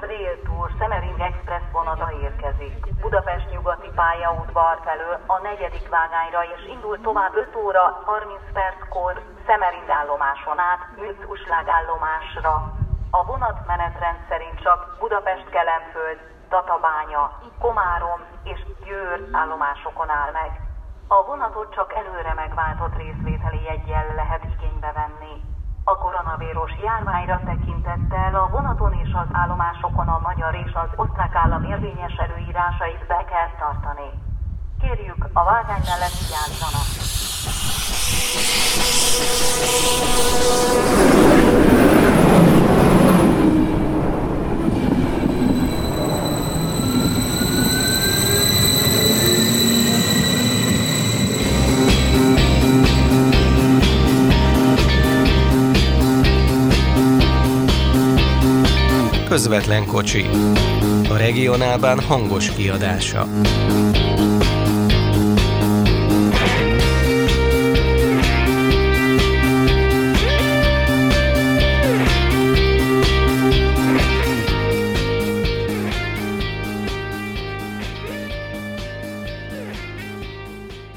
Rád Tour Szemering Express vonata érkezik. Budapest nyugati pályaudvar felől a negyedik vágányra és indul tovább 5 óra 30 perckor Szemering állomáson át Műcuslag állomásra. A vonat menetrend szerint csak Budapest Kelemföld, Tatabánya, Komárom és Győr állomásokon áll meg. A vonatot csak előre megváltott részvételi jeggyel lehet igénybe venni. A koronavírus járványra tekintettel a vonaton és az állomásokon a magyar és az osztrák állam érvényes előírásait be kell tartani. Kérjük, a vágány mellett vigyázzanak! Közvetlen kocsi. A regionálban hangos kiadása.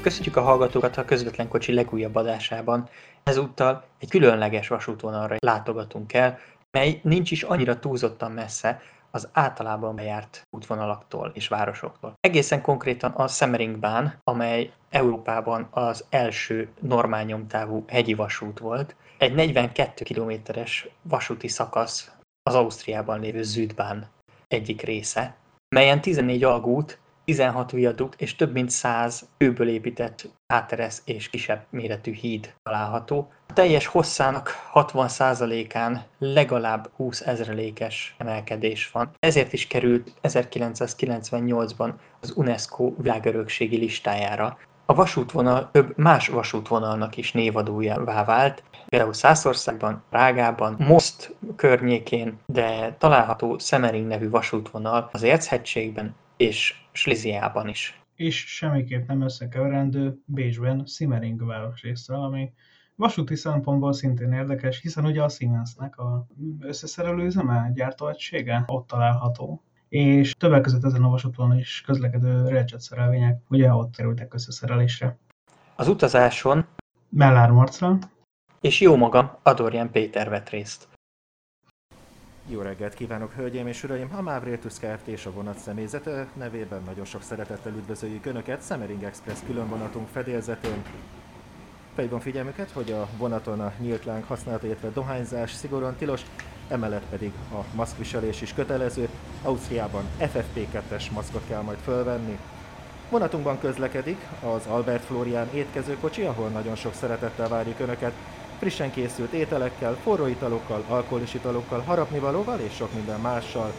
Köszönjük a hallgatókat a közvetlen kocsi legújabb adásában. Ezúttal egy különleges vasútvonalra látogatunk el, mely nincs is annyira túlzottan messze az általában bejárt útvonalaktól és városoktól. Egészen konkrétan a Semmeringbán, amely Európában az első normál nyomtávú hegyi vasút volt, egy 42 kilométeres vasúti szakasz az Ausztriában lévő Südbahn egyik része, melyen 14 algút 16 viadukt és több mint 100 kőből épített áteresz és kisebb méretű híd található. A teljes hosszának 60%-án legalább 20 ezrelékes emelkedés van. Ezért is került 1998-ban az UNESCO világörökségi listájára. A vasútvonal több más vasútvonalnak is névadójává vált, például Szászországban, Rágában, Most környékén, de található Szemering nevű vasútvonal az Érchegységben, és Sliziában is. És semmiképp nem összekeverendő Bécsben Simmering városrészsel, ami vasúti szempontból szintén érdekes, hiszen ugye a Siemensnek a összeszerelő üzeme, gyártóegysége ott található, és többek között ezen a vasúton is közlekedő railjet szerelvények ugye ott kerültek összeszerelésre. Az utazáson Mellár Marcra és jó magam, Adorján Péter vett részt. Jó reggelt kívánok, hölgyeim és uraim! A Mávrétusz Kft. és a vonat személyzete nevében nagyon sok szeretettel üdvözöljük Önöket Szemering Express különvonatunk fedélzetén. Felhívom figyelmüket, hogy a vonaton a nyílt láng használata, illetve dohányzás szigorúan tilos, emellett pedig a maszkviselés is kötelező. Ausztriában FFP2-es maszkot kell majd fölvenni. Vonatunkban közlekedik az Albert Florian étkezőkocsi, ahol nagyon sok szeretettel várjuk Önöket frissen készült ételekkel, forró italokkal, alkoholis italokkal, harapnivalóval és sok minden mással.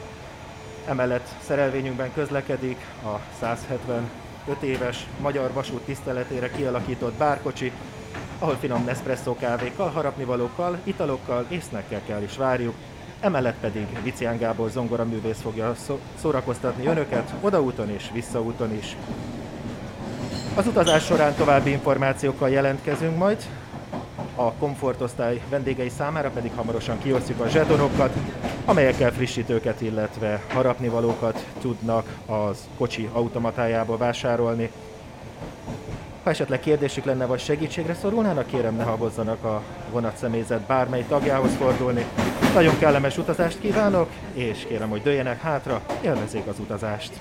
Emellett szerelvényünkben közlekedik a 175 éves magyar vasút tiszteletére kialakított bárkocsi, ahol finom Nespresso kávékkal, harapnivalókkal, italokkal és snackekkel is várjuk. Emellett pedig Vicián Gábor zongoraművész fogja szórakoztatni önöket odaúton és visszaúton is. Az utazás során további információkkal jelentkezünk majd, a komfortosztály vendégei számára pedig hamarosan kiosztjuk a zsetonokat, amelyekkel frissítőket, illetve harapnivalókat tudnak az kocsi automatájából vásárolni. Ha esetleg kérdésük lenne vagy segítségre szorulnának, kérem ne habozzanak a vonatszemélyzet bármely tagjához fordulni. Nagyon kellemes utazást kívánok, és kérem, hogy dőjenek hátra, élvezzék az utazást.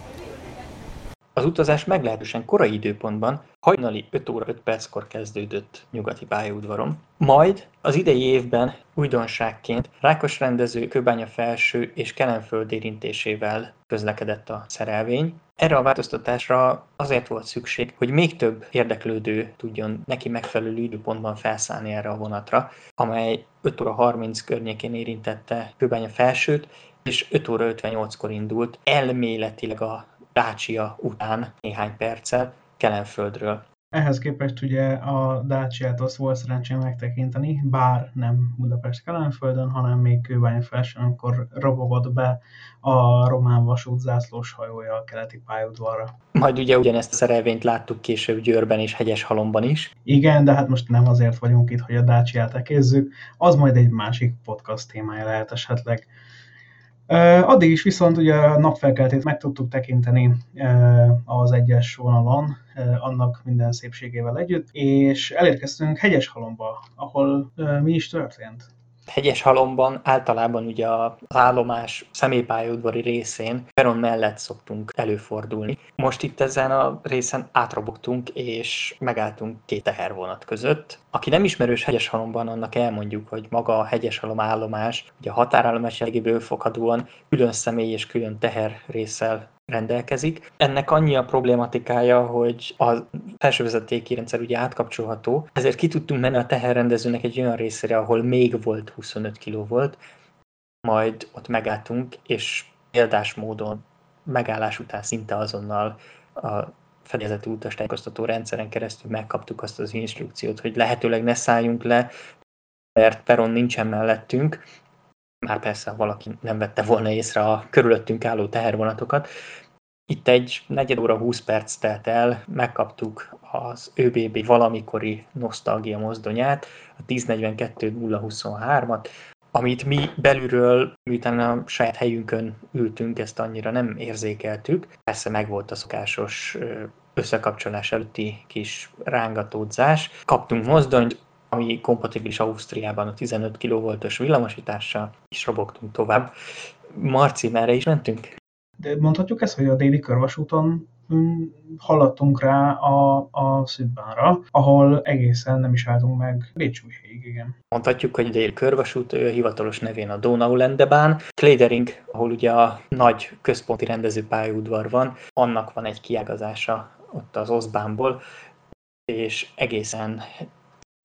Az utazás meglehetősen korai időpontban, hajnali 5 óra 5 perckor kezdődött nyugati pályaudvaron. Majd az idei évben újdonságként Rákos rendező Kőbánya felső és Kelenföld érintésével közlekedett a szerelvény. Erre a változtatásra azért volt szükség, hogy még több érdeklődő tudjon neki megfelelő időpontban felszállni erre a vonatra, amely 5 óra 30 környékén érintette Kőbánya felsőt, és 5 óra 58-kor indult elméletileg a Dácsia után néhány perccel Kelenföldről. Ehhez képest ugye a Dácsiát azt volt szerencsém megtekinteni, bár nem Budapest Kelenföldön, hanem még Kőbánya felsőn, amikor robogott be a román vasút zászlós hajója a keleti pályaudvarra. Majd ugye ugyanezt a szerelvényt láttuk később Győrben és Hegyeshalomban is. Igen, de hát most nem azért vagyunk itt, hogy a Dácsiát ekézzük, az majd egy másik podcast témája lehet esetleg. Addig is viszont ugye a napfelkeltét meg tudtuk tekinteni az egyes vonalon, annak minden szépségével együtt, és elérkeztünk Hegyeshalomba, ahol mi is történt? Hegyes halomban általában ugye az állomás személypályaudvari részén peron mellett szoktunk előfordulni. Most itt ezen a részen átrobogtunk és megálltunk két tehervonat között. Aki nem ismerős hegyes halomban, annak elmondjuk, hogy maga a hegyes halom állomás, ugye a határállomás jellegéből fakadóan külön személy és külön teher résszel rendelkezik. Ennek annyi a problématikája, hogy a felsővezetéki rendszer ugye átkapcsolható, ezért ki tudtunk menni a teherrendezőnek egy olyan részére, ahol még volt 25 kg volt, majd ott megálltunk, és példás módon megállás után szinte azonnal a fedezeti utas tájékoztató rendszeren keresztül megkaptuk azt az instrukciót, hogy lehetőleg ne szálljunk le, mert peron nincsen mellettünk, már persze valaki nem vette volna észre a körülöttünk álló tehervonatokat. Itt egy negyed óra 20 perc telt el, megkaptuk az ÖBB valamikori nosztalgia mozdonyát, a 1042-023-at, amit mi belülről, miután a saját helyünkön ültünk, ezt annyira nem érzékeltük. Persze megvolt a szokásos összekapcsolás előtti kis rángatódzás. Kaptunk mozdonyt, ami kompatibilis Ausztriában a 15 kV-os villamosítással, és robogtunk tovább. Marci, merre is mentünk? De mondhatjuk ezt, hogy a déli körvasúton hm, haladtunk rá a, a Szüdbánra, ahol egészen nem is álltunk meg Bécsújhéig, igen. Mondhatjuk, hogy a déli körvasút hivatalos nevén a Donau-Lendebán. Kledering, ahol ugye a nagy központi rendezőpályaudvar van, annak van egy kiágazása ott az Oszbánból, és egészen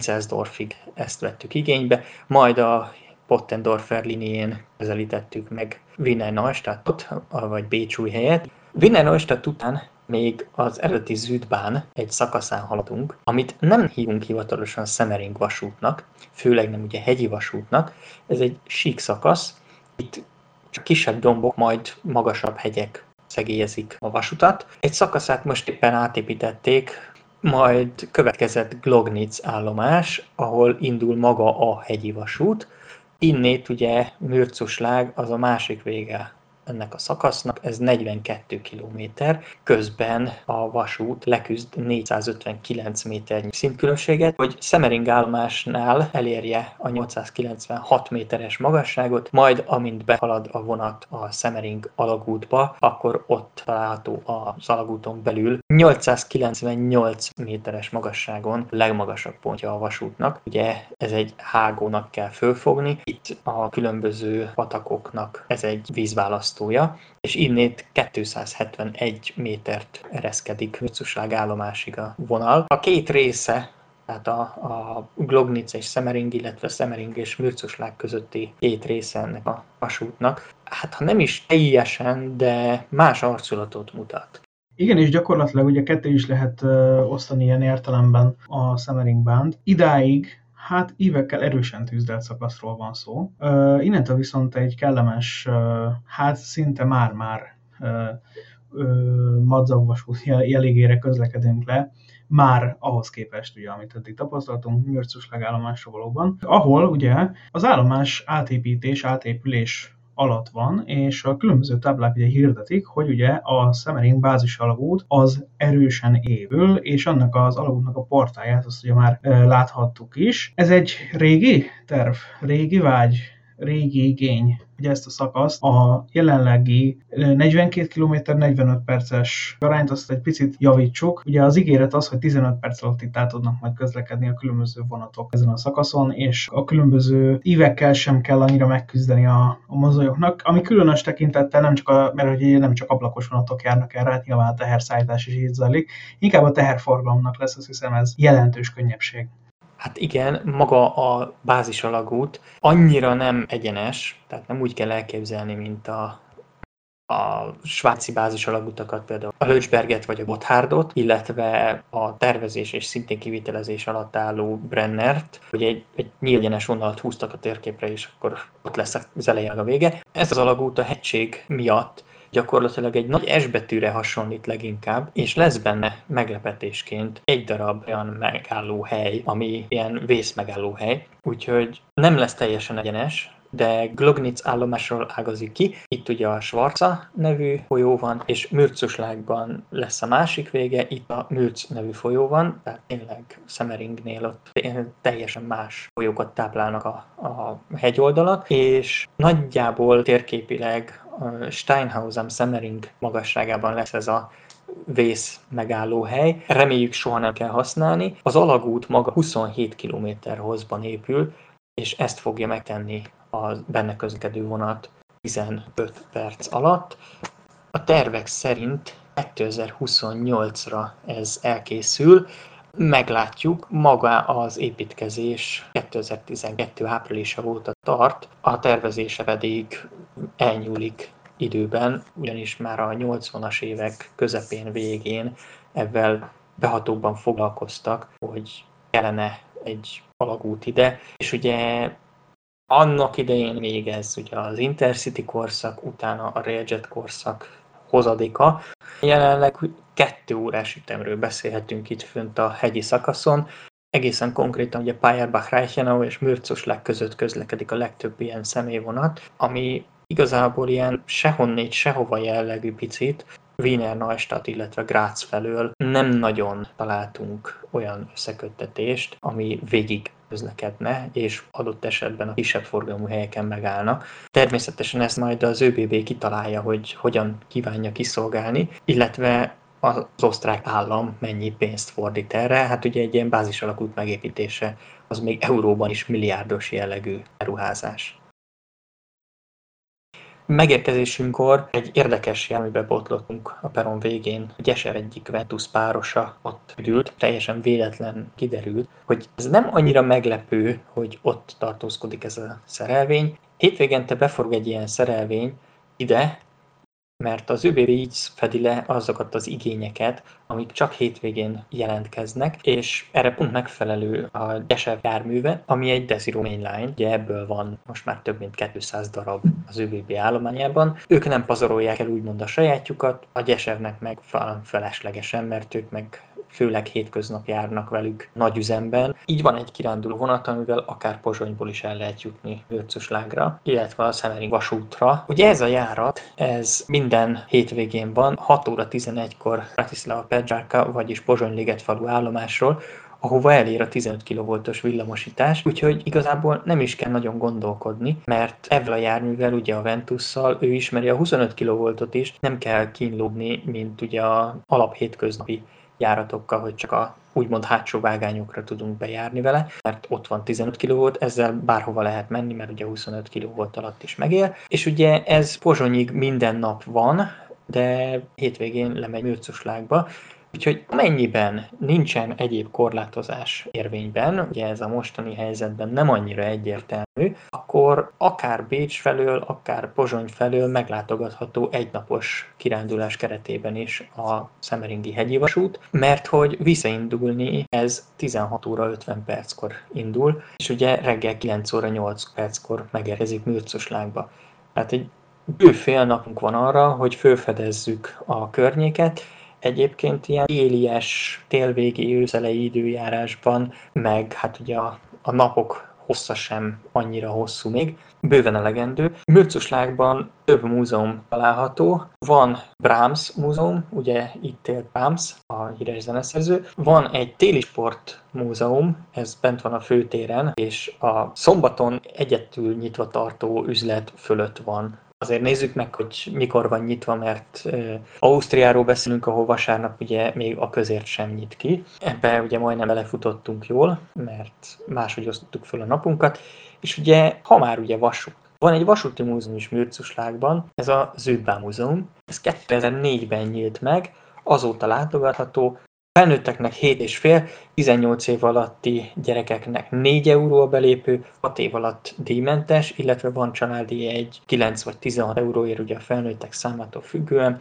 Zelsdorfig ezt vettük igénybe, majd a Pottendorfer linién közelítettük meg Wiener Neustadtot, vagy Bécsúj helyet. Wiener Neustadt után még az eredeti Züdbán egy szakaszán haladunk, amit nem hívunk hivatalosan Szemering vasútnak, főleg nem ugye hegyi vasútnak, ez egy sík szakasz, itt csak kisebb dombok, majd magasabb hegyek szegélyezik a vasutat. Egy szakaszát most éppen átépítették, majd következett Glognitz állomás, ahol indul maga a hegyi vasút. Innét ugye Mürcuslág az a másik vége ennek a szakasznak, ez 42 km, közben a vasút leküzd 459 méternyi szintkülönbséget, hogy Szemering állomásnál elérje a 896 méteres magasságot, majd amint behalad a vonat a Szemering alagútba, akkor ott található az alagúton belül 898 méteres magasságon legmagasabb pontja a vasútnak. Ugye ez egy hágónak kell fölfogni, itt a különböző patakoknak ez egy vízválasztó választója, és innét 271 métert ereszkedik Műcuslág állomásig a vonal. A két része tehát a, a Glognitz és Szemering, illetve Szemering és Mürcuslág közötti két része ennek a vasútnak. Hát ha nem is teljesen, de más arculatot mutat. Igen, és gyakorlatilag ugye ketté is lehet uh, osztani ilyen értelemben a Szemering Band. Idáig hát évekkel erősen tűzdelt szakaszról van szó. Uh, innentől viszont egy kellemes, uh, hát szinte már-már uh, madzagvasút jelégére közlekedünk le, már ahhoz képest, ugye, amit eddig tapasztaltunk, Mürcus legállomásra valóban, ahol ugye az állomás átépítés, átépülés alatt van, és a különböző táblák ugye hirdetik, hogy ugye a Szemering bázis alagút az erősen épül, és annak az alagútnak a portáját azt ugye már láthattuk is. Ez egy régi terv, régi vágy, régi igény hogy ezt a szakaszt a jelenlegi 42 km 45 perces arányt azt egy picit javítsuk. Ugye az ígéret az, hogy 15 perc alatt itt át tudnak majd közlekedni a különböző vonatok ezen a szakaszon, és a különböző ívekkel sem kell annyira megküzdeni a, a mozolyoknak, ami különös tekintettel nem csak a, mert ugye nem csak ablakos vonatok járnak el, hát nyilván a teherszállítás is így zajlik, inkább a teherforgalomnak lesz, azt hiszem ez jelentős könnyebbség. Hát igen, maga a bázis alagút annyira nem egyenes, tehát nem úgy kell elképzelni, mint a, a svájci bázis alagutakat, például a Löcsberget vagy a Gotthardot, illetve a tervezés és szintén kivitelezés alatt álló Brennert, hogy egy, egy nyílgyenes vonalat húztak a térképre, és akkor ott lesz az eleje a vége. Ez az alagút a hegység miatt gyakorlatilag egy nagy S betűre hasonlít leginkább, és lesz benne meglepetésként egy darab olyan megálló hely, ami ilyen vészmegálló hely, úgyhogy nem lesz teljesen egyenes, de Glognitz állomásról ágazik ki. Itt ugye a Schwarza nevű folyó van, és Mürzuslágban lesz a másik vége, itt a Mürz nevű folyó van, tehát tényleg Semmeringgnél ott teljesen más folyókat táplálnak a, a hegyoldalak, és nagyjából térképileg Steinhausen Semmering magasságában lesz ez a vész megállóhely. Reméljük soha nem kell használni. Az alagút maga 27 km hosszban épül, és ezt fogja megtenni a benne közlekedő vonat 15 perc alatt. A tervek szerint 2028-ra ez elkészül, meglátjuk, maga az építkezés 2012 áprilisa óta tart, a tervezése pedig elnyúlik időben, ugyanis már a 80-as évek közepén, végén ebben behatóbban foglalkoztak, hogy kellene egy alagút ide, és ugye annak idején még ez ugye az Intercity korszak, utána a Railjet korszak hozadéka. Jelenleg kettő órás ütemről beszélhetünk itt fönt a hegyi szakaszon, egészen konkrétan ugye Payerbach Reichenau és Mürzusleg között közlekedik a legtöbb ilyen személyvonat, ami igazából ilyen sehonnét, sehova jellegű picit, Wiener Neustadt, illetve Graz felől nem nagyon találtunk olyan összeköttetést, ami végig közlekedne, és adott esetben a kisebb forgalmú helyeken megállna. Természetesen ezt majd az ÖBB kitalálja, hogy hogyan kívánja kiszolgálni, illetve az osztrák állam mennyi pénzt fordít erre. Hát ugye egy ilyen bázis alakút megépítése az még euróban is milliárdos jellegű beruházás. Megérkezésünkkor egy érdekes járműbe botlottunk a peron végén. A Gyeser egyik Ventus párosa ott ült, teljesen véletlen kiderült, hogy ez nem annyira meglepő, hogy ott tartózkodik ez a szerelvény. Hétvégente beforog egy ilyen szerelvény ide, mert az ÖBB így fedi le azokat az igényeket, amik csak hétvégén jelentkeznek, és erre pont megfelelő a Desev járműve, ami egy Desiro Mainline, ugye ebből van most már több mint 200 darab az ÖBB állományában. Ők nem pazarolják el úgymond a sajátjukat, a Desevnek meg feleslegesen, mert ők meg főleg hétköznap járnak velük nagy üzemben. Így van egy kiránduló vonat, amivel akár Pozsonyból is el lehet jutni Vörcöslágra, illetve a Szemering vasútra. Ugye ez a járat, ez minden hétvégén van, 6 óra 11-kor Bratislava Pedzsárka, vagyis Pozsony falu állomásról, ahova elér a 15 kV-os villamosítás, úgyhogy igazából nem is kell nagyon gondolkodni, mert ezzel a járművel, ugye a Ventusszal, ő ismeri a 25 kV-ot is, nem kell kínlódni, mint ugye a alap hétköznapi járatokkal, hogy csak a úgymond hátsó vágányokra tudunk bejárni vele, mert ott van 15 kV, ezzel bárhova lehet menni, mert ugye 25 kV alatt is megél, és ugye ez Pozsonyig minden nap van, de hétvégén lemegy Műrcoslágba, Úgyhogy amennyiben nincsen egyéb korlátozás érvényben, ugye ez a mostani helyzetben nem annyira egyértelmű, akkor akár Bécs felől, akár Pozsony felől meglátogatható egynapos kirándulás keretében is a Szemeringi hegyi vasút, mert hogy visszaindulni ez 16 óra 50 perckor indul, és ugye reggel 9 óra 8 perckor megérkezik Mürcoslágba. Tehát egy bő fél napunk van arra, hogy felfedezzük a környéket, Egyébként ilyen élies, télvégi, őzelei időjárásban, meg hát ugye a, a napok hossza sem annyira hosszú még, bőven elegendő. Mürcuslágban több múzeum található. Van Brahms múzeum, ugye itt él Brahms, a híres zeneszerző. Van egy téli sport múzeum, ez bent van a főtéren, és a szombaton egyetül nyitva tartó üzlet fölött van Azért nézzük meg, hogy mikor van nyitva, mert Ausztriáról beszélünk, ahol vasárnap ugye még a közért sem nyit ki. Ebbe ugye majdnem belefutottunk jól, mert máshogy osztottuk fel a napunkat. És ugye, ha már ugye vasút, van egy vasúti múzeum is Mürcuslágban, ez a Zübbá Múzeum. Ez 2004-ben nyílt meg, azóta látogatható, Felnőtteknek 7,5, 18 év alatti gyerekeknek 4 euró a belépő, 6 év alatt díjmentes, illetve van családi egy 9 vagy 16 euróért ugye a felnőttek számától függően.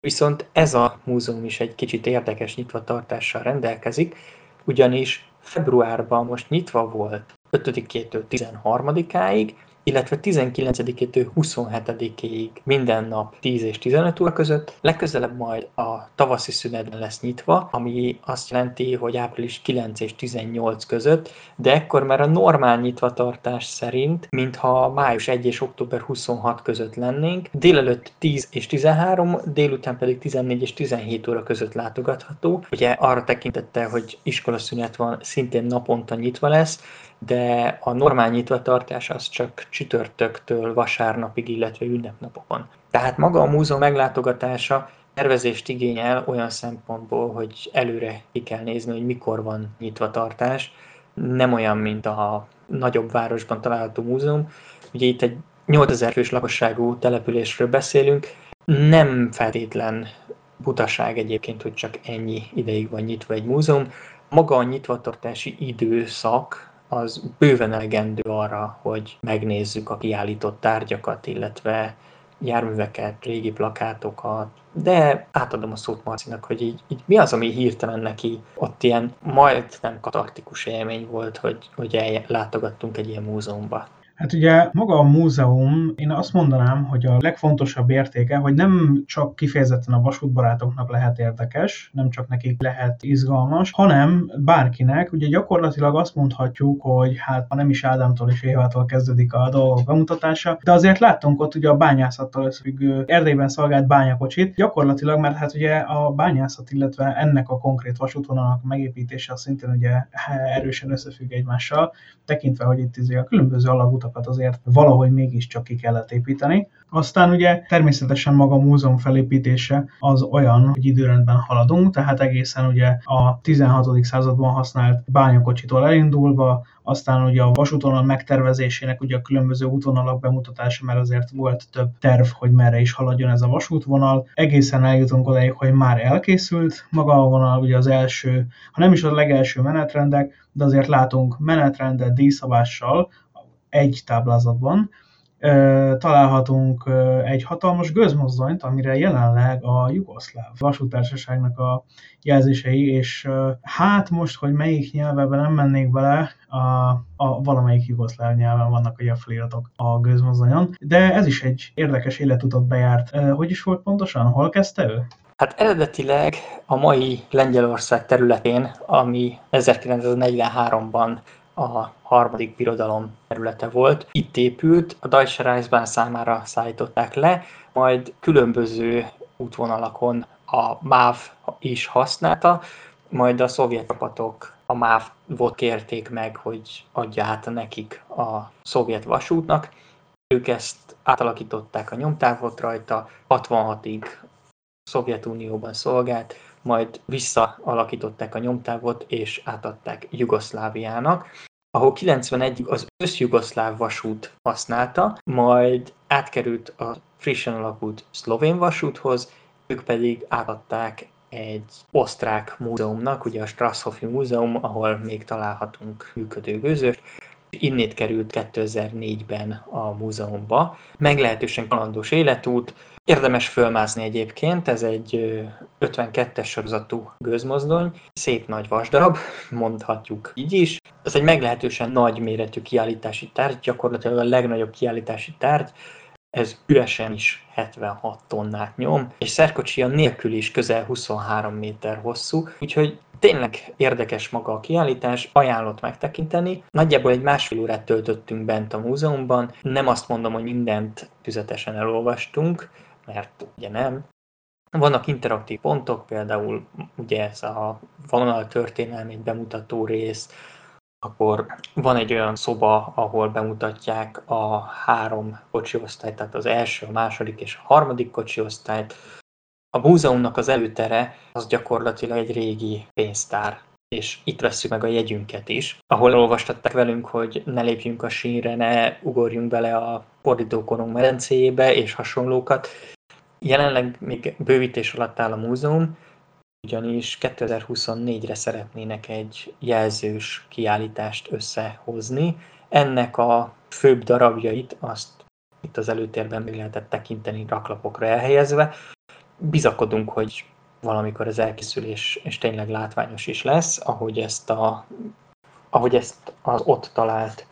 Viszont ez a múzeum is egy kicsit érdekes nyitvatartással rendelkezik, ugyanis februárban most nyitva volt 5-től 13-áig, illetve 19-től 27-ig minden nap 10 és 15 óra között, legközelebb majd a tavaszi szünetben lesz nyitva, ami azt jelenti, hogy április 9 és 18 között, de ekkor már a normál nyitvatartás szerint, mintha május 1 és október 26 között lennénk, délelőtt 10 és 13, délután pedig 14 és 17 óra között látogatható. Ugye arra tekintette, hogy iskolaszünet van, szintén naponta nyitva lesz, de a normál nyitvatartás az csak csütörtöktől vasárnapig, illetve ünnepnapokon. Tehát maga a múzeum meglátogatása tervezést igényel olyan szempontból, hogy előre ki kell nézni, hogy mikor van nyitvatartás. Nem olyan, mint a nagyobb városban található múzeum. Ugye itt egy 8000 fős lakosságú településről beszélünk, nem feltétlen butaság egyébként, hogy csak ennyi ideig van nyitva egy múzeum. Maga a nyitvatartási időszak az bőven elegendő arra, hogy megnézzük a kiállított tárgyakat, illetve járműveket, régi plakátokat, de átadom a szót Marcinak, hogy így, így mi az, ami hirtelen neki ott ilyen majdnem katartikus élmény volt, hogy, hogy látogattunk egy ilyen múzeumba. Hát ugye maga a múzeum, én azt mondanám, hogy a legfontosabb értéke, hogy nem csak kifejezetten a vasútbarátoknak lehet érdekes, nem csak nekik lehet izgalmas, hanem bárkinek, ugye gyakorlatilag azt mondhatjuk, hogy hát ha nem is Ádámtól és Évától kezdődik a dolgok bemutatása, de azért láttunk ott ugye a bányászattal összefüggő Erdélyben szolgált bányakocsit, gyakorlatilag, mert hát ugye a bányászat, illetve ennek a konkrét vasútvonalnak megépítése szintén ugye erősen összefügg egymással, tekintve, hogy itt izé a különböző alagutak utakat azért valahogy mégiscsak ki kellett építeni. Aztán ugye természetesen maga a múzeum felépítése az olyan, hogy időrendben haladunk, tehát egészen ugye a 16. században használt bányakocsitól elindulva, aztán ugye a vasútvonal megtervezésének ugye a különböző útvonalak bemutatása, mert azért volt több terv, hogy merre is haladjon ez a vasútvonal. Egészen eljutunk odaig, hogy már elkészült maga a vonal, ugye az első, ha nem is a legelső menetrendek, de azért látunk menetrendet díjszabással, egy táblázatban találhatunk egy hatalmas gőzmozdonyt, amire jelenleg a Jugoszláv vasútársaságnak a jelzései, és hát most, hogy melyik nyelveben nem mennék bele, a, a valamelyik jugoszláv nyelven vannak a feliratok a gőzmozdonyon, de ez is egy érdekes életutat bejárt. Hogy is volt pontosan? Hol kezdte ő? Hát eredetileg a mai Lengyelország területén, ami 1943-ban a harmadik birodalom területe volt. Itt épült, a Deutsche Reichsbahn számára szállították le, majd különböző útvonalakon a MÁV is használta, majd a szovjet csapatok a MÁV-ot kérték meg, hogy adja át nekik a szovjet vasútnak. Ők ezt átalakították a nyomtávot rajta, 66-ig Szovjetunióban szolgált, majd visszaalakították a nyomtávot és átadták Jugoszláviának, ahol 91-ig az összjugoszláv vasút használta, majd átkerült a frissen alakult szlovén vasúthoz, ők pedig átadták egy osztrák múzeumnak, ugye a Strasshofi Múzeum, ahol még találhatunk működő gőzös, innét került 2004-ben a múzeumba. Meglehetősen kalandos életút, Érdemes fölmászni egyébként, ez egy 52-es sorozatú gőzmozdony, szép nagy vasdarab, mondhatjuk így is. Ez egy meglehetősen nagy méretű kiállítási tárgy, gyakorlatilag a legnagyobb kiállítási tárgy, ez üresen is 76 tonnát nyom, és szerkocsia nélkül is közel 23 méter hosszú, úgyhogy tényleg érdekes maga a kiállítás, ajánlott megtekinteni. Nagyjából egy másfél órát töltöttünk bent a múzeumban, nem azt mondom, hogy mindent tüzetesen elolvastunk, mert ugye nem. Vannak interaktív pontok, például ugye ez a vonal történelmét bemutató rész, akkor van egy olyan szoba, ahol bemutatják a három kocsi osztályt, tehát az első, a második és a harmadik kocsi osztályt. A múzeumnak az előtere az gyakorlatilag egy régi pénztár, és itt vesszük meg a jegyünket is, ahol olvastatták velünk, hogy ne lépjünk a sínre, ne ugorjunk bele a fordítókorong medencéjébe és hasonlókat. Jelenleg még bővítés alatt áll a múzeum, ugyanis 2024-re szeretnének egy jelzős kiállítást összehozni. Ennek a főbb darabjait azt itt az előtérben még lehetett tekinteni raklapokra elhelyezve. Bizakodunk, hogy valamikor ez elkészül és, és tényleg látványos is lesz, ahogy ezt, a, ahogy ezt az ott talált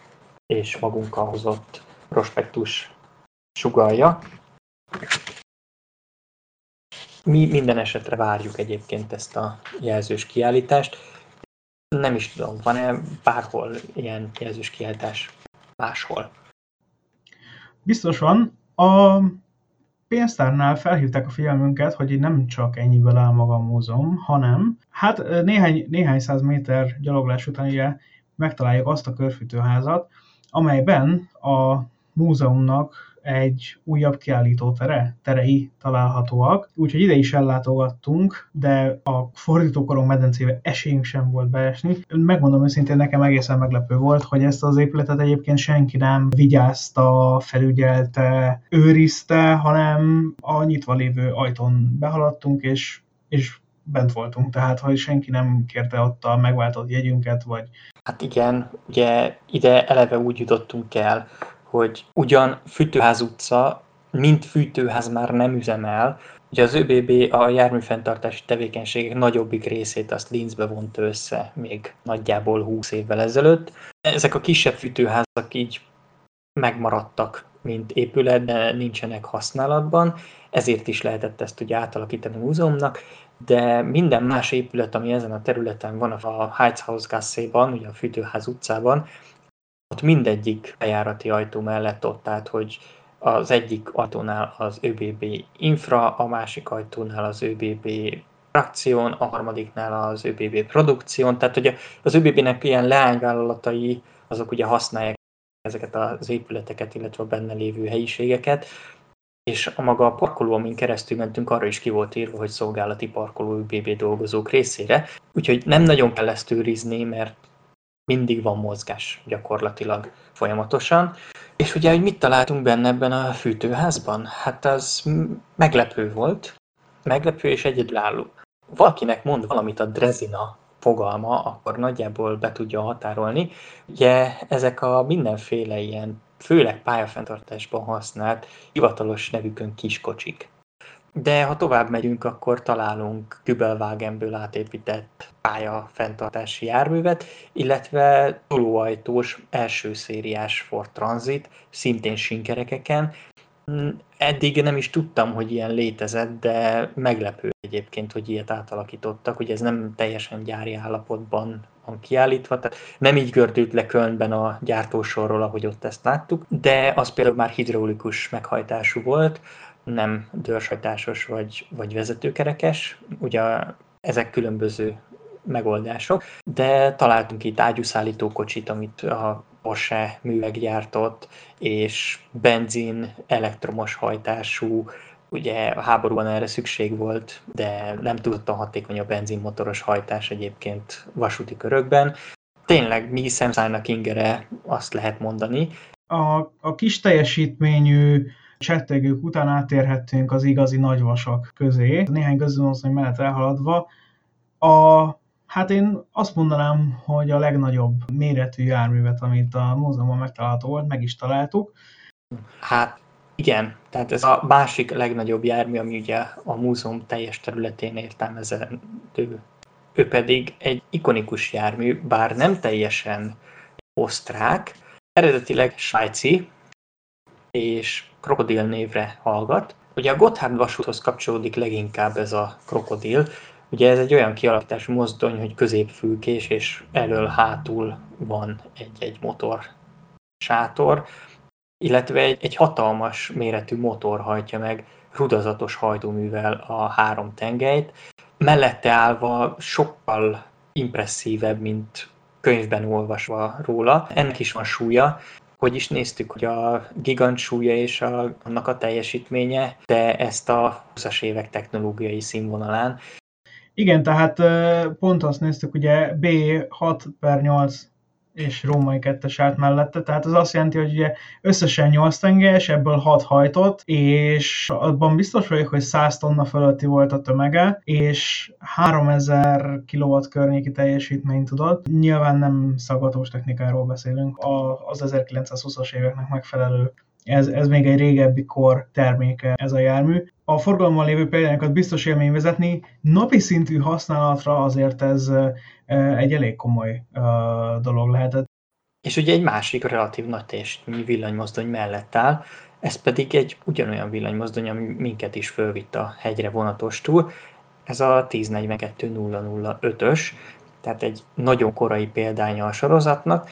és magunkkal hozott prospektus sugalja. Mi minden esetre várjuk egyébként ezt a jelzős kiállítást. Nem is tudom, van-e bárhol ilyen jelzős kiállítás máshol? Biztos van. A pénztárnál felhívták a figyelmünket, hogy nem csak ennyiből áll maga a múzeum, hanem hát néhány, néhány száz méter gyaloglás után ugye megtaláljuk azt a körfűtőházat, amelyben a múzeumnak egy újabb tere, terei találhatóak, úgyhogy ide is ellátogattunk, de a fordítókorong medencébe esélyünk sem volt beesni. Megmondom őszintén, nekem egészen meglepő volt, hogy ezt az épületet egyébként senki nem vigyázta, felügyelte, őrizte, hanem a nyitva lévő ajtón behaladtunk, és, és bent voltunk, tehát hogy senki nem kérte ott a megváltott jegyünket, vagy... Hát igen, ugye ide eleve úgy jutottunk el, hogy ugyan Fűtőház utca, mint fűtőház már nem üzemel, Ugye az ÖBB a járműfenntartási tevékenységek nagyobbik részét azt Linzbe vonta össze még nagyjából 20 évvel ezelőtt. Ezek a kisebb fűtőházak így megmaradtak, mint épület, de nincsenek használatban, ezért is lehetett ezt ugye átalakítani múzeumnak, de minden más épület, ami ezen a területen van, a Heizhausgasse-ban, ugye a Fűtőház utcában, ott mindegyik bejárati ajtó mellett ott állt, hogy az egyik ajtónál az ÖBB Infra, a másik ajtónál az ÖBB Frakción, a harmadiknál az ÖBB Produkción, tehát ugye az ÖBB-nek ilyen leányvállalatai, azok ugye használják ezeket az épületeket, illetve a benne lévő helyiségeket, és a maga a parkoló, amin keresztül mentünk, arra is ki volt írva, hogy szolgálati parkoló ÖBB dolgozók részére, úgyhogy nem nagyon kell ezt őrizni, mert mindig van mozgás gyakorlatilag folyamatosan. És ugye, hogy mit találtunk benne ebben a fűtőházban? Hát az meglepő volt, meglepő és egyedülálló. Valakinek mond valamit a drezina fogalma, akkor nagyjából be tudja határolni. Ugye ezek a mindenféle ilyen, főleg pályafenntartásban használt hivatalos nevükön kiskocsik. De ha tovább megyünk, akkor találunk Kübelwagenből átépített pálya fenntartási járművet, illetve tolóajtós első szériás Ford Transit, szintén sinkerekeken. Eddig nem is tudtam, hogy ilyen létezett, de meglepő egyébként, hogy ilyet átalakítottak, hogy ez nem teljesen gyári állapotban van kiállítva, tehát nem így gördült le Kölnben a gyártósorról, ahogy ott ezt láttuk, de az például már hidraulikus meghajtású volt, nem dörsajtásos vagy, vagy vezetőkerekes. Ugye ezek különböző megoldások, de találtunk itt ágyúszállító kocsit, amit a Porsche műveg gyártott, és benzin, elektromos hajtású, ugye a háborúban erre szükség volt, de nem tudottan hatékony a benzinmotoros hajtás egyébként vasúti körökben. Tényleg mi szemszállnak ingere, azt lehet mondani. A, a kis teljesítményű csettegők után átérhettünk az igazi nagyvasak közé. Néhány közönösszony mellett elhaladva. A, hát én azt mondanám, hogy a legnagyobb méretű járművet, amit a múzeumban megtalálható volt, meg is találtuk. Hát igen, tehát ez a másik legnagyobb jármű, ami ugye a múzeum teljes területén értelmezendő. Ő pedig egy ikonikus jármű, bár nem teljesen osztrák, eredetileg svájci, és krokodil névre hallgat. Ugye a Gotthard vasúthoz kapcsolódik leginkább ez a krokodil. Ugye ez egy olyan kialakítású mozdony, hogy középfülkés, és elől-hátul van egy-egy motor sátor, illetve egy, egy hatalmas méretű motor hajtja meg rudazatos hajtóművel a három tengelyt. Mellette állva sokkal impresszívebb, mint könyvben olvasva róla. Ennek is van súlya, hogy is néztük, hogy a gigant súlya és a, annak a teljesítménye, de ezt a 20-as évek technológiai színvonalán. Igen, tehát pont azt néztük, ugye B6 per 8 és római kettes állt mellette, tehát az azt jelenti, hogy ugye összesen 8 tengelyes, ebből 6 hajtott, és abban biztos vagyok, hogy 100 tonna fölötti volt a tömege, és 3000 kW környéki teljesítményt tudott. Nyilván nem szaggatós technikáról beszélünk, az 1920-as éveknek megfelelő ez, ez még egy régebbi kor terméke ez a jármű. A forgalomban lévő példányokat biztos élmény vezetni, napi szintű használatra azért ez egy elég komoly dolog lehetett. és ugye egy másik relatív nagy teljesítményű villanymozdony mellett áll, ez pedig egy ugyanolyan villanymozdony, ami minket is fölvitt a hegyre vonatostul, ez a 1042-005-ös, tehát egy nagyon korai példánya a sorozatnak.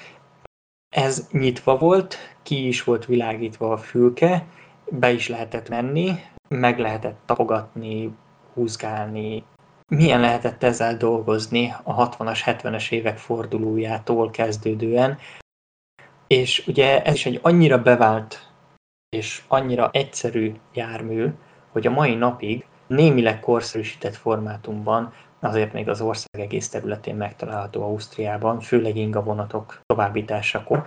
Ez nyitva volt, ki is volt világítva a fülke, be is lehetett menni, meg lehetett tapogatni, húzgálni, milyen lehetett ezzel dolgozni a 60-as, 70-es évek fordulójától kezdődően. És ugye ez is egy annyira bevált és annyira egyszerű jármű, hogy a mai napig némileg korszerűsített formátumban azért még az ország egész területén megtalálható Ausztriában, főleg inga vonatok továbbításakor.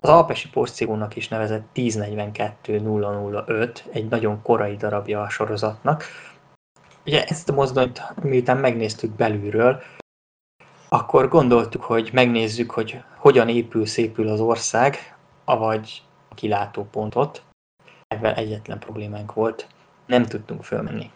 Az Alpesi porszívónak is nevezett 1042-005, egy nagyon korai darabja a sorozatnak. Ugye ezt a mozdonyt, miután megnéztük belülről, akkor gondoltuk, hogy megnézzük, hogy hogyan épül, szépül az ország, avagy a kilátópontot. Ebben egyetlen problémánk volt, nem tudtunk fölmenni.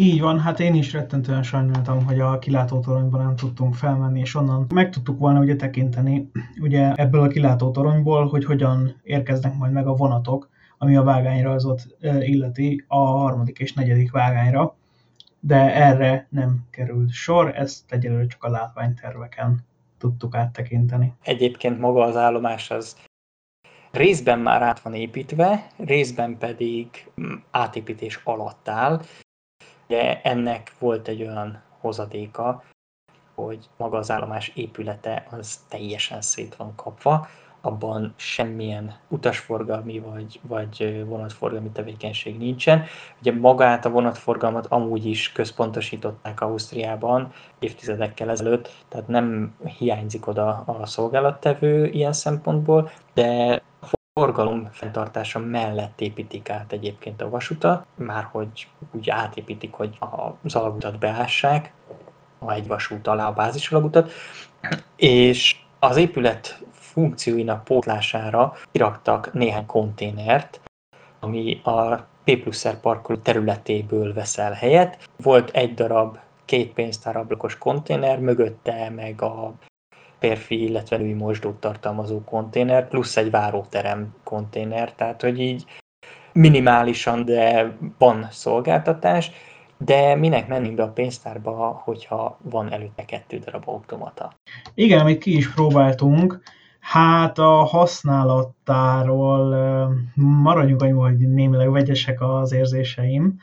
Így van, hát én is rettentően sajnáltam, hogy a kilátótoronyban nem tudtunk felmenni, és onnan meg tudtuk volna ugye tekinteni ugye ebből a kilátótoronyból, hogy hogyan érkeznek majd meg a vonatok, ami a vágányrajzot illeti a harmadik és negyedik vágányra, de erre nem került sor, ezt egyelőre csak a látványterveken tudtuk áttekinteni. Egyébként maga az állomás az részben már át van építve, részben pedig átépítés alatt áll, Ugye ennek volt egy olyan hozadéka, hogy maga az állomás épülete az teljesen szét van kapva, abban semmilyen utasforgalmi vagy, vagy vonatforgalmi tevékenység nincsen. Ugye magát a vonatforgalmat amúgy is központosították Ausztriában évtizedekkel ezelőtt, tehát nem hiányzik oda a szolgálattevő ilyen szempontból, de forgalom fenntartása mellett építik át egyébként a vasutat, már hogy úgy átépítik, hogy az alagutat beássák, a egy vasút alá a bázis alagutat, és az épület funkcióinak pótlására kiraktak néhány konténert, ami a P pluszer parkoló területéből veszel helyet. Volt egy darab két pénztárablakos konténer, mögötte meg a férfi, illetve női mosdót tartalmazó konténer, plusz egy váróterem konténer, tehát hogy így minimálisan, de van szolgáltatás, de minek menni be a pénztárba, hogyha van előtte kettő darab automata? Igen, amit ki is próbáltunk, Hát a használattáról maradjunk annyi, hogy némileg vegyesek az érzéseim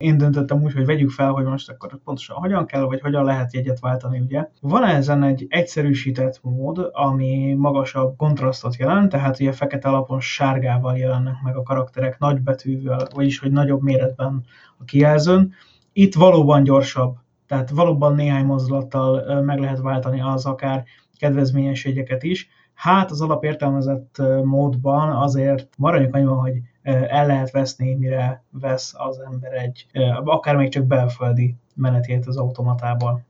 én döntöttem úgy, hogy vegyük fel, hogy most akkor pontosan hogyan kell, vagy hogyan lehet jegyet váltani, ugye. Van ezen egy egyszerűsített mód, ami magasabb kontrasztot jelent, tehát ugye fekete alapon sárgával jelennek meg a karakterek nagybetűvel, vagyis hogy nagyobb méretben a kijelzőn. Itt valóban gyorsabb, tehát valóban néhány mozdulattal meg lehet váltani az akár kedvezményes jegyeket is. Hát az alapértelmezett módban azért maradjunk annyiban, hogy el lehet veszni, mire vesz az ember egy, akár még csak belföldi menetét az automatából.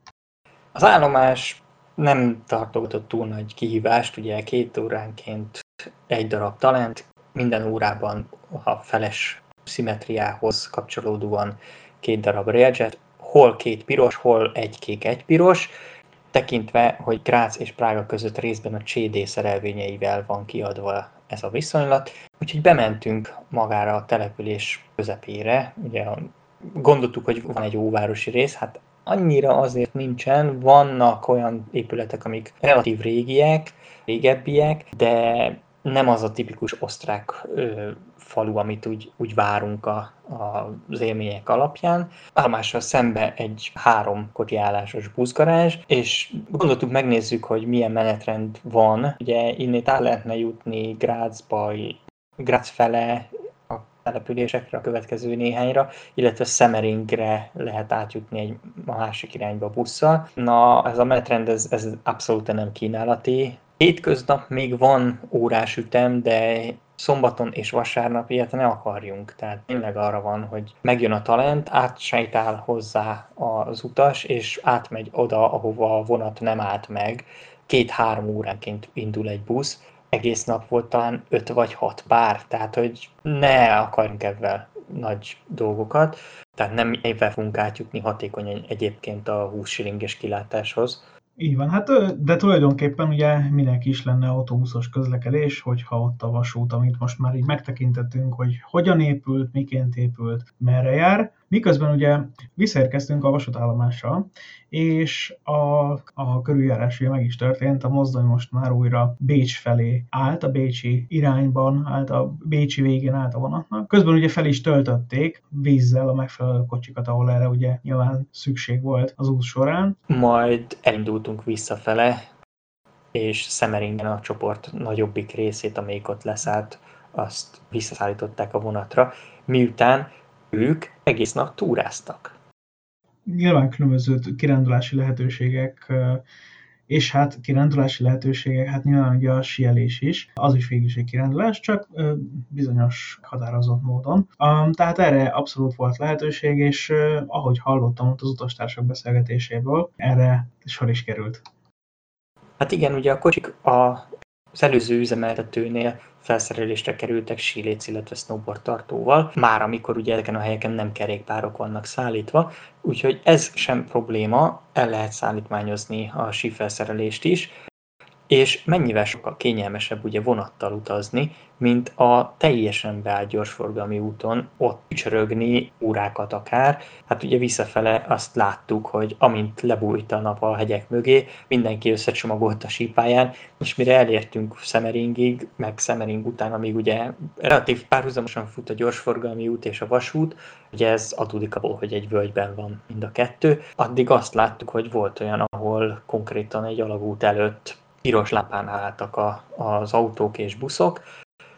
Az állomás nem tartogatott túl nagy kihívást, ugye két óránként egy darab talent, minden órában a feles szimetriához kapcsolódóan két darab railjet, hol két piros, hol egy kék, egy piros, tekintve, hogy Grác és Prága között részben a CD szerelvényeivel van kiadva ez a viszonylat. Úgyhogy bementünk magára a település közepére. Ugye gondoltuk, hogy van egy óvárosi rész, hát annyira azért nincsen. Vannak olyan épületek, amik relatív régiek, régebbiek, de nem az a tipikus osztrák ö, falu, amit úgy, úgy várunk a, a, az élmények alapján. Állomással szembe egy három kocsi állásos buszgarázs, és gondoltuk megnézzük, hogy milyen menetrend van. Ugye innét el lehetne jutni Grazba, Graz fele, a településekre, a következő néhányra, illetve Szemeringre lehet átjutni egy másik irányba busszal. Na, ez a menetrend, ez, ez abszolút nem kínálati. Hétköznap még van órás ütem, de szombaton és vasárnap ilyet ne akarjunk. Tehát tényleg arra van, hogy megjön a talent, átsejtál hozzá az utas, és átmegy oda, ahova a vonat nem állt meg. Két-három óránként indul egy busz, egész nap volt talán öt vagy hat pár, tehát hogy ne akarjunk ebben nagy dolgokat, tehát nem évvel fogunk átjutni hatékonyan egyébként a 20 silinges kilátáshoz. Így van, hát de tulajdonképpen ugye minek is lenne autóbuszos közlekedés, hogyha ott a vasút, amit most már így megtekintettünk, hogy hogyan épült, miként épült, merre jár. Miközben ugye visszaérkeztünk a vasútállomásra, és a, a körüljárás ugye meg is történt, a mozdony most már újra Bécs felé állt, a Bécsi irányban állt, a Bécsi végén állt a vonatnak. Közben ugye fel is töltötték vízzel a megfelelő kocsikat, ahol erre ugye nyilván szükség volt az út során. Majd elindultunk visszafele, és Szemeringen a csoport nagyobbik részét, amelyik ott leszállt, azt visszaszállították a vonatra, miután ők egész nap túráztak. Nyilván különböző kirándulási lehetőségek, és hát kirándulási lehetőségek, hát nyilván ugye a sielés is, az is végül is egy kirándulás, csak bizonyos határozott módon. Tehát erre abszolút volt lehetőség, és ahogy hallottam ott az utastársak beszélgetéséből, erre sor is került. Hát igen, ugye a kocsik a az előző üzemeltetőnél felszerelésre kerültek síléc, illetve snowboard tartóval, már amikor ugye ezeken a helyeken nem kerékpárok vannak szállítva, úgyhogy ez sem probléma, el lehet szállítmányozni a sífelszerelést is, és mennyivel sokkal kényelmesebb ugye vonattal utazni, mint a teljesen beállt gyorsforgalmi úton ott ücsörögni órákat akár. Hát ugye visszafele azt láttuk, hogy amint lebújt a nap a hegyek mögé, mindenki összecsomagolt a sípáján, és mire elértünk Szemeringig, meg Szemering után, amíg ugye relatív párhuzamosan fut a gyorsforgalmi út és a vasút, ugye ez adódik abból, hogy egy völgyben van mind a kettő, addig azt láttuk, hogy volt olyan, ahol konkrétan egy alagút előtt piros lámpán álltak a, az autók és buszok.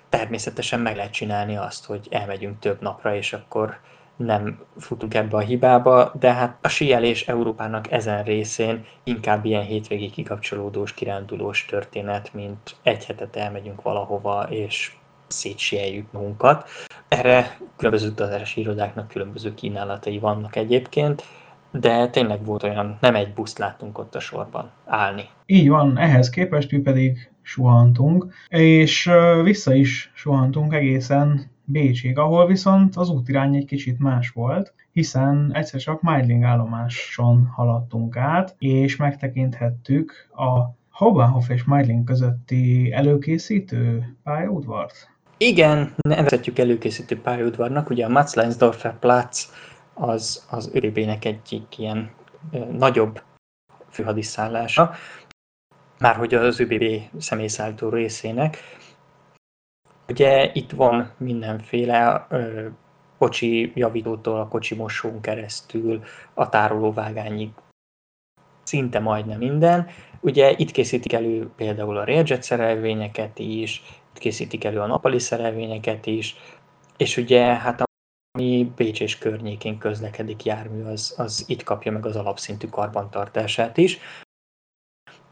Természetesen meg lehet csinálni azt, hogy elmegyünk több napra, és akkor nem futunk ebbe a hibába, de hát a síelés Európának ezen részén inkább ilyen hétvégi kikapcsolódós, kirándulós történet, mint egy hetet elmegyünk valahova, és szétsieljük magunkat. Erre különböző utazási irodáknak különböző kínálatai vannak egyébként, de tényleg volt olyan, nem egy buszt láttunk ott a sorban állni. Így van, ehhez képest mi pedig suhantunk, és vissza is suhantunk egészen Bécsig, ahol viszont az útirány egy kicsit más volt, hiszen egyszer csak Meidling állomáson haladtunk át, és megtekinthettük a Hauptbahnhof és Meidling közötti előkészítő pályaudvart. Igen, nevezhetjük előkészítő pályaudvarnak, ugye a Matzleinsdorfer Platz az, az ÖBB-nek egyik ilyen nagyobb főhadiszállása, már hogy az ÖBB személyszállító részének. Ugye itt van mindenféle ö, kocsi javítótól a kocsi mosón keresztül a tárolóvágányig szinte majdnem minden. Ugye itt készítik elő például a Railjet szerelvényeket is, itt készítik elő a napali szerelvényeket is, és ugye hát a ami Bécs és környékén közlekedik jármű, az, az itt kapja meg az alapszintű karbantartását is.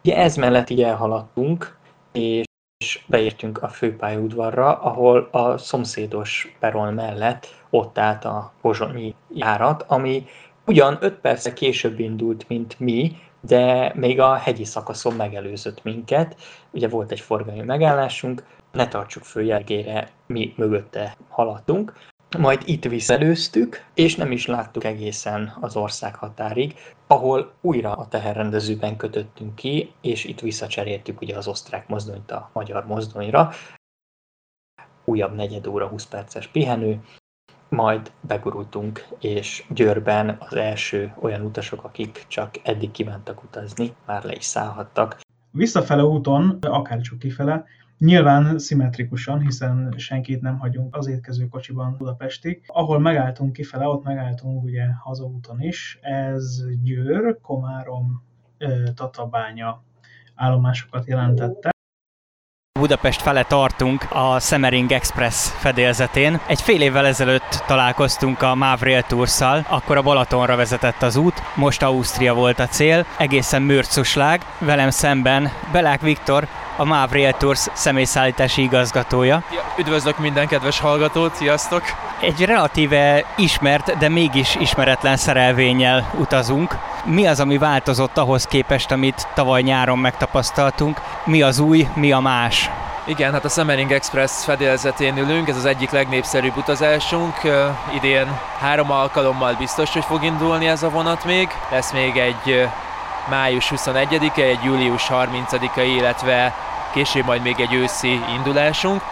Ugye ez mellett így elhaladtunk, és beértünk a főpályaudvarra, ahol a szomszédos peron mellett ott állt a pozsonyi járat, ami ugyan 5 perce később indult, mint mi, de még a hegyi szakaszon megelőzött minket. Ugye volt egy forgalmi megállásunk, ne tartsuk főjelgére, mi mögötte haladtunk majd itt visszelőztük, és nem is láttuk egészen az ország határig, ahol újra a teherrendezőben kötöttünk ki, és itt visszacseréltük ugye az osztrák mozdonyt a magyar mozdonyra. Újabb negyed óra, 20 perces pihenő, majd begurultunk, és Győrben az első olyan utasok, akik csak eddig kívántak utazni, már le is szállhattak. Visszafele úton, akárcsak kifele, Nyilván szimmetrikusan, hiszen senkit nem hagyunk az étkező kocsiban Budapestig. Ahol megálltunk kifele, ott megálltunk ugye hazaúton is. Ez Győr, Komárom, Tatabánya állomásokat jelentette. Budapest fele tartunk a Semmering Express fedélzetén. Egy fél évvel ezelőtt találkoztunk a MÁV Rail akkor a Balatonra vezetett az út, most Ausztria volt a cél, egészen mürcuslág. Velem szemben Belák Viktor, a MÁV Rail Tours személyszállítási igazgatója. Üdvözlök minden kedves hallgatót, sziasztok! Egy relatíve ismert, de mégis ismeretlen szerelvényel utazunk. Mi az, ami változott ahhoz képest, amit tavaly nyáron megtapasztaltunk? Mi az új, mi a más? Igen, hát a Semmering Express fedélzetén ülünk, ez az egyik legnépszerűbb utazásunk. idén három alkalommal biztos, hogy fog indulni ez a vonat még. Lesz még egy május 21-e, egy július 30-a, illetve később majd még egy őszi indulásunk.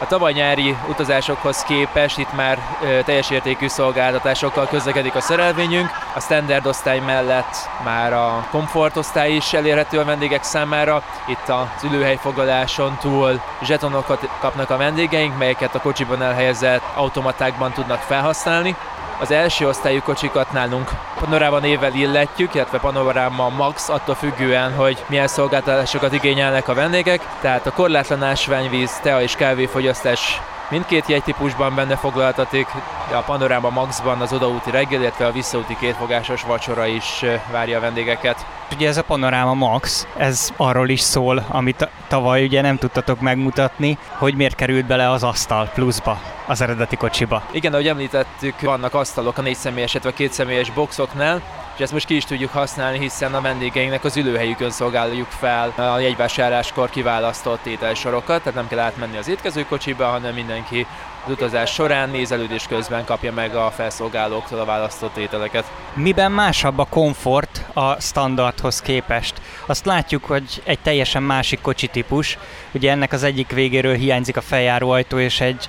A tavaly nyári utazásokhoz képest itt már ö, teljes értékű szolgáltatásokkal közlekedik a szerelvényünk. A standard osztály mellett már a komfort osztály is elérhető a vendégek számára. Itt az ülőhelyfoglaláson túl zsetonokat kapnak a vendégeink, melyeket a kocsiban elhelyezett automatákban tudnak felhasználni. Az első osztályú kocsikat nálunk Panorama névvel illetjük, illetve Panorama Max, attól függően, hogy milyen szolgáltatásokat igényelnek a vendégek. Tehát a korlátlan ásványvíz, tea és kávéfogyasztás mindkét jegytípusban benne foglaltatik, a Panorama Maxban az odaúti reggel, illetve a visszaúti kétfogásos vacsora is várja a vendégeket. Ugye ez a Panorama Max, ez arról is szól, amit tavaly ugye nem tudtatok megmutatni, hogy miért került bele az asztal pluszba az eredeti kocsiba. Igen, ahogy említettük, vannak asztalok a négy személyes, illetve a két személyes boxoknál, és ezt most ki is tudjuk használni, hiszen a vendégeinknek az ülőhelyükön szolgáljuk fel a jegyvásárláskor kiválasztott ételsorokat, tehát nem kell átmenni az étkezőkocsiba, hanem mindenki az utazás során nézelődés közben kapja meg a felszolgálóktól a választott ételeket. Miben másabb a komfort a standardhoz képest? Azt látjuk, hogy egy teljesen másik kocsi típus. Ugye ennek az egyik végéről hiányzik a feljáróajtó, és egy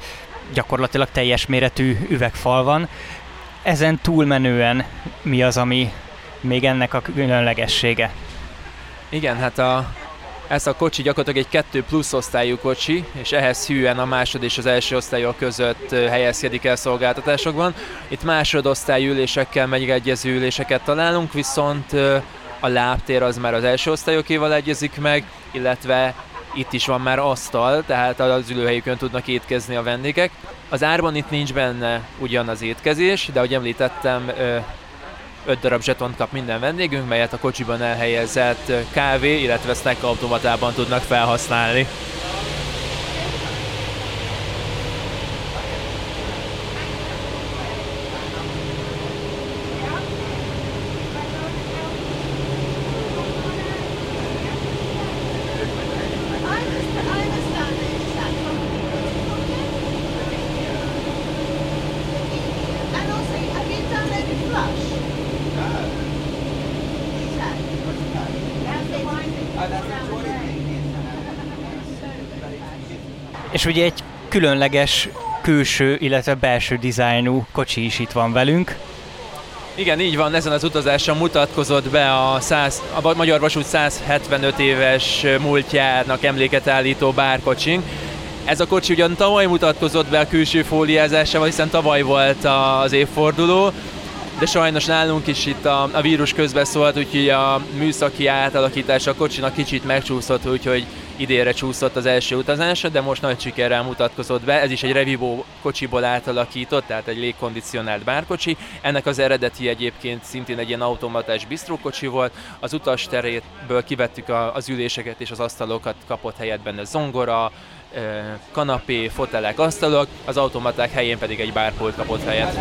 gyakorlatilag teljes méretű üvegfal van. Ezen túlmenően mi az, ami még ennek a különlegessége? Igen, hát a, ez a kocsi gyakorlatilag egy kettő plusz osztályú kocsi, és ehhez hűen a másod és az első osztályok között helyezkedik el szolgáltatásokban. Itt másodosztályú ülésekkel megegyező üléseket találunk, viszont a lábtér az már az első osztályokéval egyezik meg, illetve itt is van már asztal, tehát az ülőhelyükön tudnak étkezni a vendégek. Az árban itt nincs benne ugyan az étkezés, de ahogy említettem, 5 darab zsetont kap minden vendégünk, melyet a kocsiban elhelyezett kávé, illetve snack automatában tudnak felhasználni. És ugye egy különleges külső, illetve belső dizájnú kocsi is itt van velünk. Igen, így van, ezen az utazáson mutatkozott be a, 100, a Magyar Vasút 175 éves múltjának emléket állító bárkocsink. Ez a kocsi ugyan tavaly mutatkozott be a külső fóliázásával, hiszen tavaly volt az évforduló, de sajnos nálunk is itt a, a vírus közbeszólt, úgyhogy a műszaki átalakítás a kocsinak kicsit megcsúszott, úgyhogy idénre csúszott az első utazása, de most nagy sikerrel mutatkozott be. Ez is egy Revivo kocsiból átalakított, tehát egy légkondicionált bárkocsi. Ennek az eredeti egyébként szintén egy ilyen automatás bistrókocsi volt. Az utas teréből kivettük a, az üléseket és az asztalokat, kapott helyet benne zongora, kanapé, fotelek, asztalok, az automaták helyén pedig egy bárpult kapott helyet.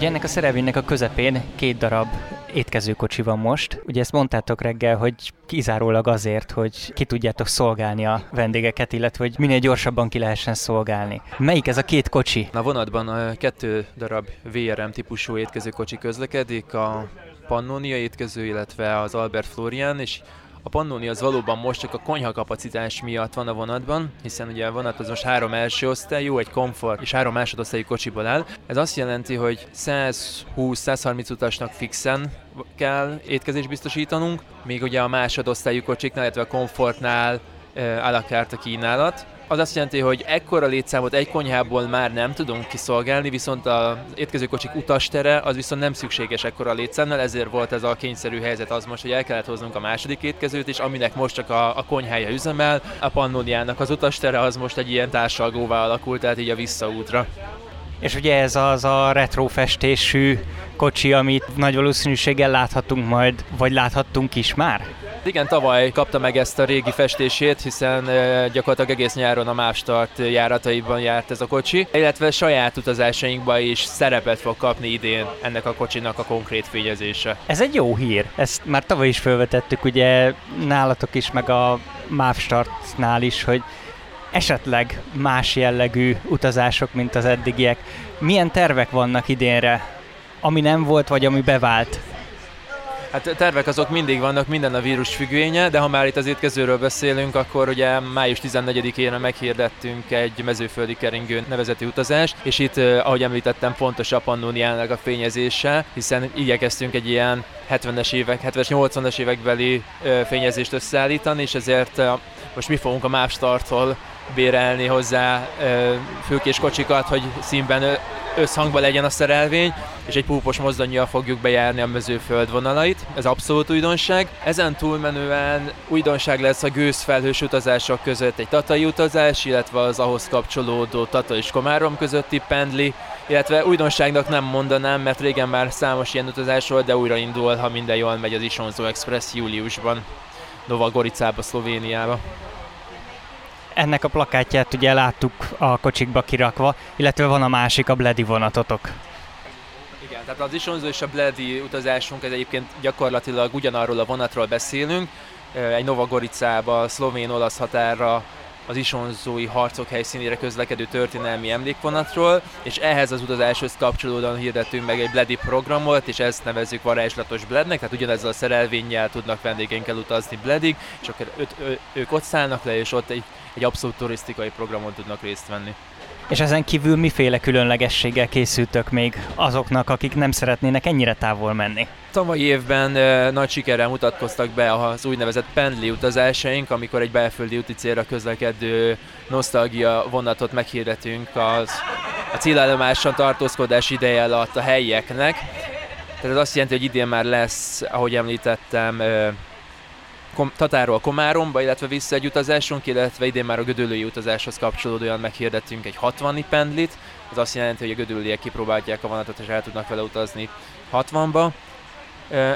Ugye ennek a szerelvénynek a közepén két darab étkezőkocsi van most. Ugye ezt mondtátok reggel, hogy kizárólag azért, hogy ki tudjátok szolgálni a vendégeket, illetve hogy minél gyorsabban ki lehessen szolgálni. Melyik ez a két kocsi? A vonatban a kettő darab VRM típusú étkezőkocsi közlekedik, a Pannonia étkező, illetve az Albert Florian, és a Pannoni az valóban most csak a konyha kapacitás miatt van a vonatban, hiszen ugye a vonat az most három első osztályú, egy komfort és három másodosztályú kocsiból áll. Ez azt jelenti, hogy 120-130 utasnak fixen kell étkezést biztosítanunk, még ugye a másodosztályú kocsiknál, illetve a komfortnál áll a kínálat az azt jelenti, hogy ekkora létszámot egy konyhából már nem tudunk kiszolgálni, viszont az étkezőkocsik utastere az viszont nem szükséges ekkora létszámnál, ezért volt ez a kényszerű helyzet az most, hogy el kellett hoznunk a második étkezőt is, aminek most csak a, a konyhája üzemel. A Pannoniának az utastere az most egy ilyen társalgóvá alakult, tehát így a visszaútra. És ugye ez az a retro festésű kocsi, amit nagy valószínűséggel láthatunk majd, vagy láthattunk is már? Igen, tavaly kapta meg ezt a régi festését, hiszen gyakorlatilag egész nyáron a Mávstart járataiban járt ez a kocsi, illetve saját utazásainkban is szerepet fog kapni idén ennek a kocsinak a konkrét fényezése. Ez egy jó hír, ezt már tavaly is felvetettük, ugye nálatok is, meg a Mávstartnál is, hogy esetleg más jellegű utazások, mint az eddigiek. Milyen tervek vannak idénre, ami nem volt, vagy ami bevált? Hát tervek azok mindig vannak, minden a vírus függvénye, de ha már itt az étkezőről beszélünk, akkor ugye május 14-ére meghirdettünk egy mezőföldi keringő nevezeti utazást, és itt, ahogy említettem, fontos a pannóniának a fényezése, hiszen igyekeztünk egy ilyen 70-es évek, 70-es, 80-as évekbeli fényezést összeállítani, és ezért most mi fogunk a MÁV Starttól bérelni hozzá fülkés kocsikat, hogy színben összhangban legyen a szerelvény, és egy púpos mozdonyjal fogjuk bejárni a mezőföld vonalait. Ez abszolút újdonság. Ezen túlmenően újdonság lesz a gőzfelhős utazások között egy tatai utazás, illetve az ahhoz kapcsolódó Tata és Komárom közötti pendli, illetve újdonságnak nem mondanám, mert régen már számos ilyen utazás volt, de újra indul, ha minden jól megy az Isonzo Express júliusban Nova Goricába, Szlovéniába. Ennek a plakátját ugye láttuk a kocsikba kirakva, illetve van a másik, a Bledi vonatotok. Igen, tehát az Isonzo és a Bledi utazásunk, ez egyébként gyakorlatilag ugyanarról a vonatról beszélünk, egy Nova Goricába, szlovén-olasz határra az isonzói harcok helyszínére közlekedő történelmi emlékvonatról, és ehhez az utazáshoz kapcsolódóan hirdettünk meg egy Bledi programot, és ezt nevezzük varázslatos Blednek, tehát ugyanezzel a szerelvénnyel tudnak vendégeinkkel utazni Bledig, és akkor ők ott szállnak le, és ott egy, egy abszolút turisztikai programon tudnak részt venni. És ezen kívül miféle különlegességgel készültök még azoknak, akik nem szeretnének ennyire távol menni? Tavalyi évben e, nagy sikerrel mutatkoztak be az úgynevezett pendli utazásaink, amikor egy belföldi úti célra közlekedő nosztalgia vonatot meghirdetünk az, a célállomáson tartózkodás ideje alatt a helyieknek. Tehát ez azt jelenti, hogy idén már lesz, ahogy említettem, e, Tatáról Komáromba, illetve vissza egy utazásunk, illetve idén már a gödöllői utazáshoz kapcsolódóan meghirdettünk egy 60 pendlit. Ez azt jelenti, hogy a gödöllőiek kipróbálják a vonatot és el tudnak vele utazni 60-ba.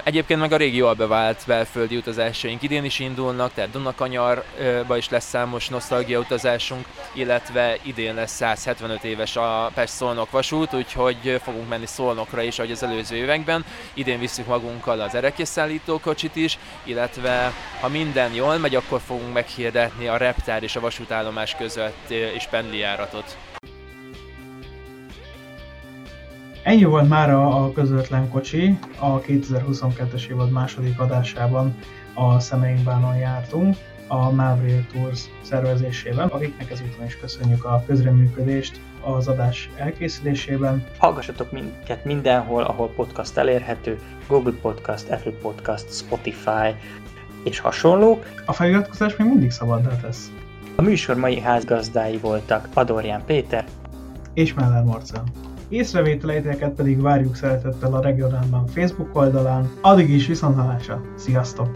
Egyébként meg a régi jól bevált belföldi utazásaink idén is indulnak, tehát Dunakanyarba is lesz számos nosztalgia utazásunk, illetve idén lesz 175 éves a Pest-Szolnok vasút, úgyhogy fogunk menni Szolnokra is, ahogy az előző években. Idén visszük magunkkal az erekésszállító kocsit is, illetve ha minden jól megy, akkor fogunk meghirdetni a reptár és a vasútállomás között is pendlijáratot. Ennyi volt már a közvetlen kocsi, a 2022-es évad második adásában a Szemeinkbánon jártunk a Maverick Tours szervezésében, akiknek ezúton is köszönjük a közreműködést az adás elkészülésében. Hallgassatok minket mindenhol, ahol podcast elérhető, Google Podcast, Apple Podcast, Spotify és hasonlók. A feliratkozás még mindig szabaddá tesz. A műsor mai házgazdái voltak Adorján Péter és Meller Marcel. Észrevételeiteket pedig várjuk szeretettel a regionálban Facebook oldalán. Addig is viszontlátásra. Sziasztok!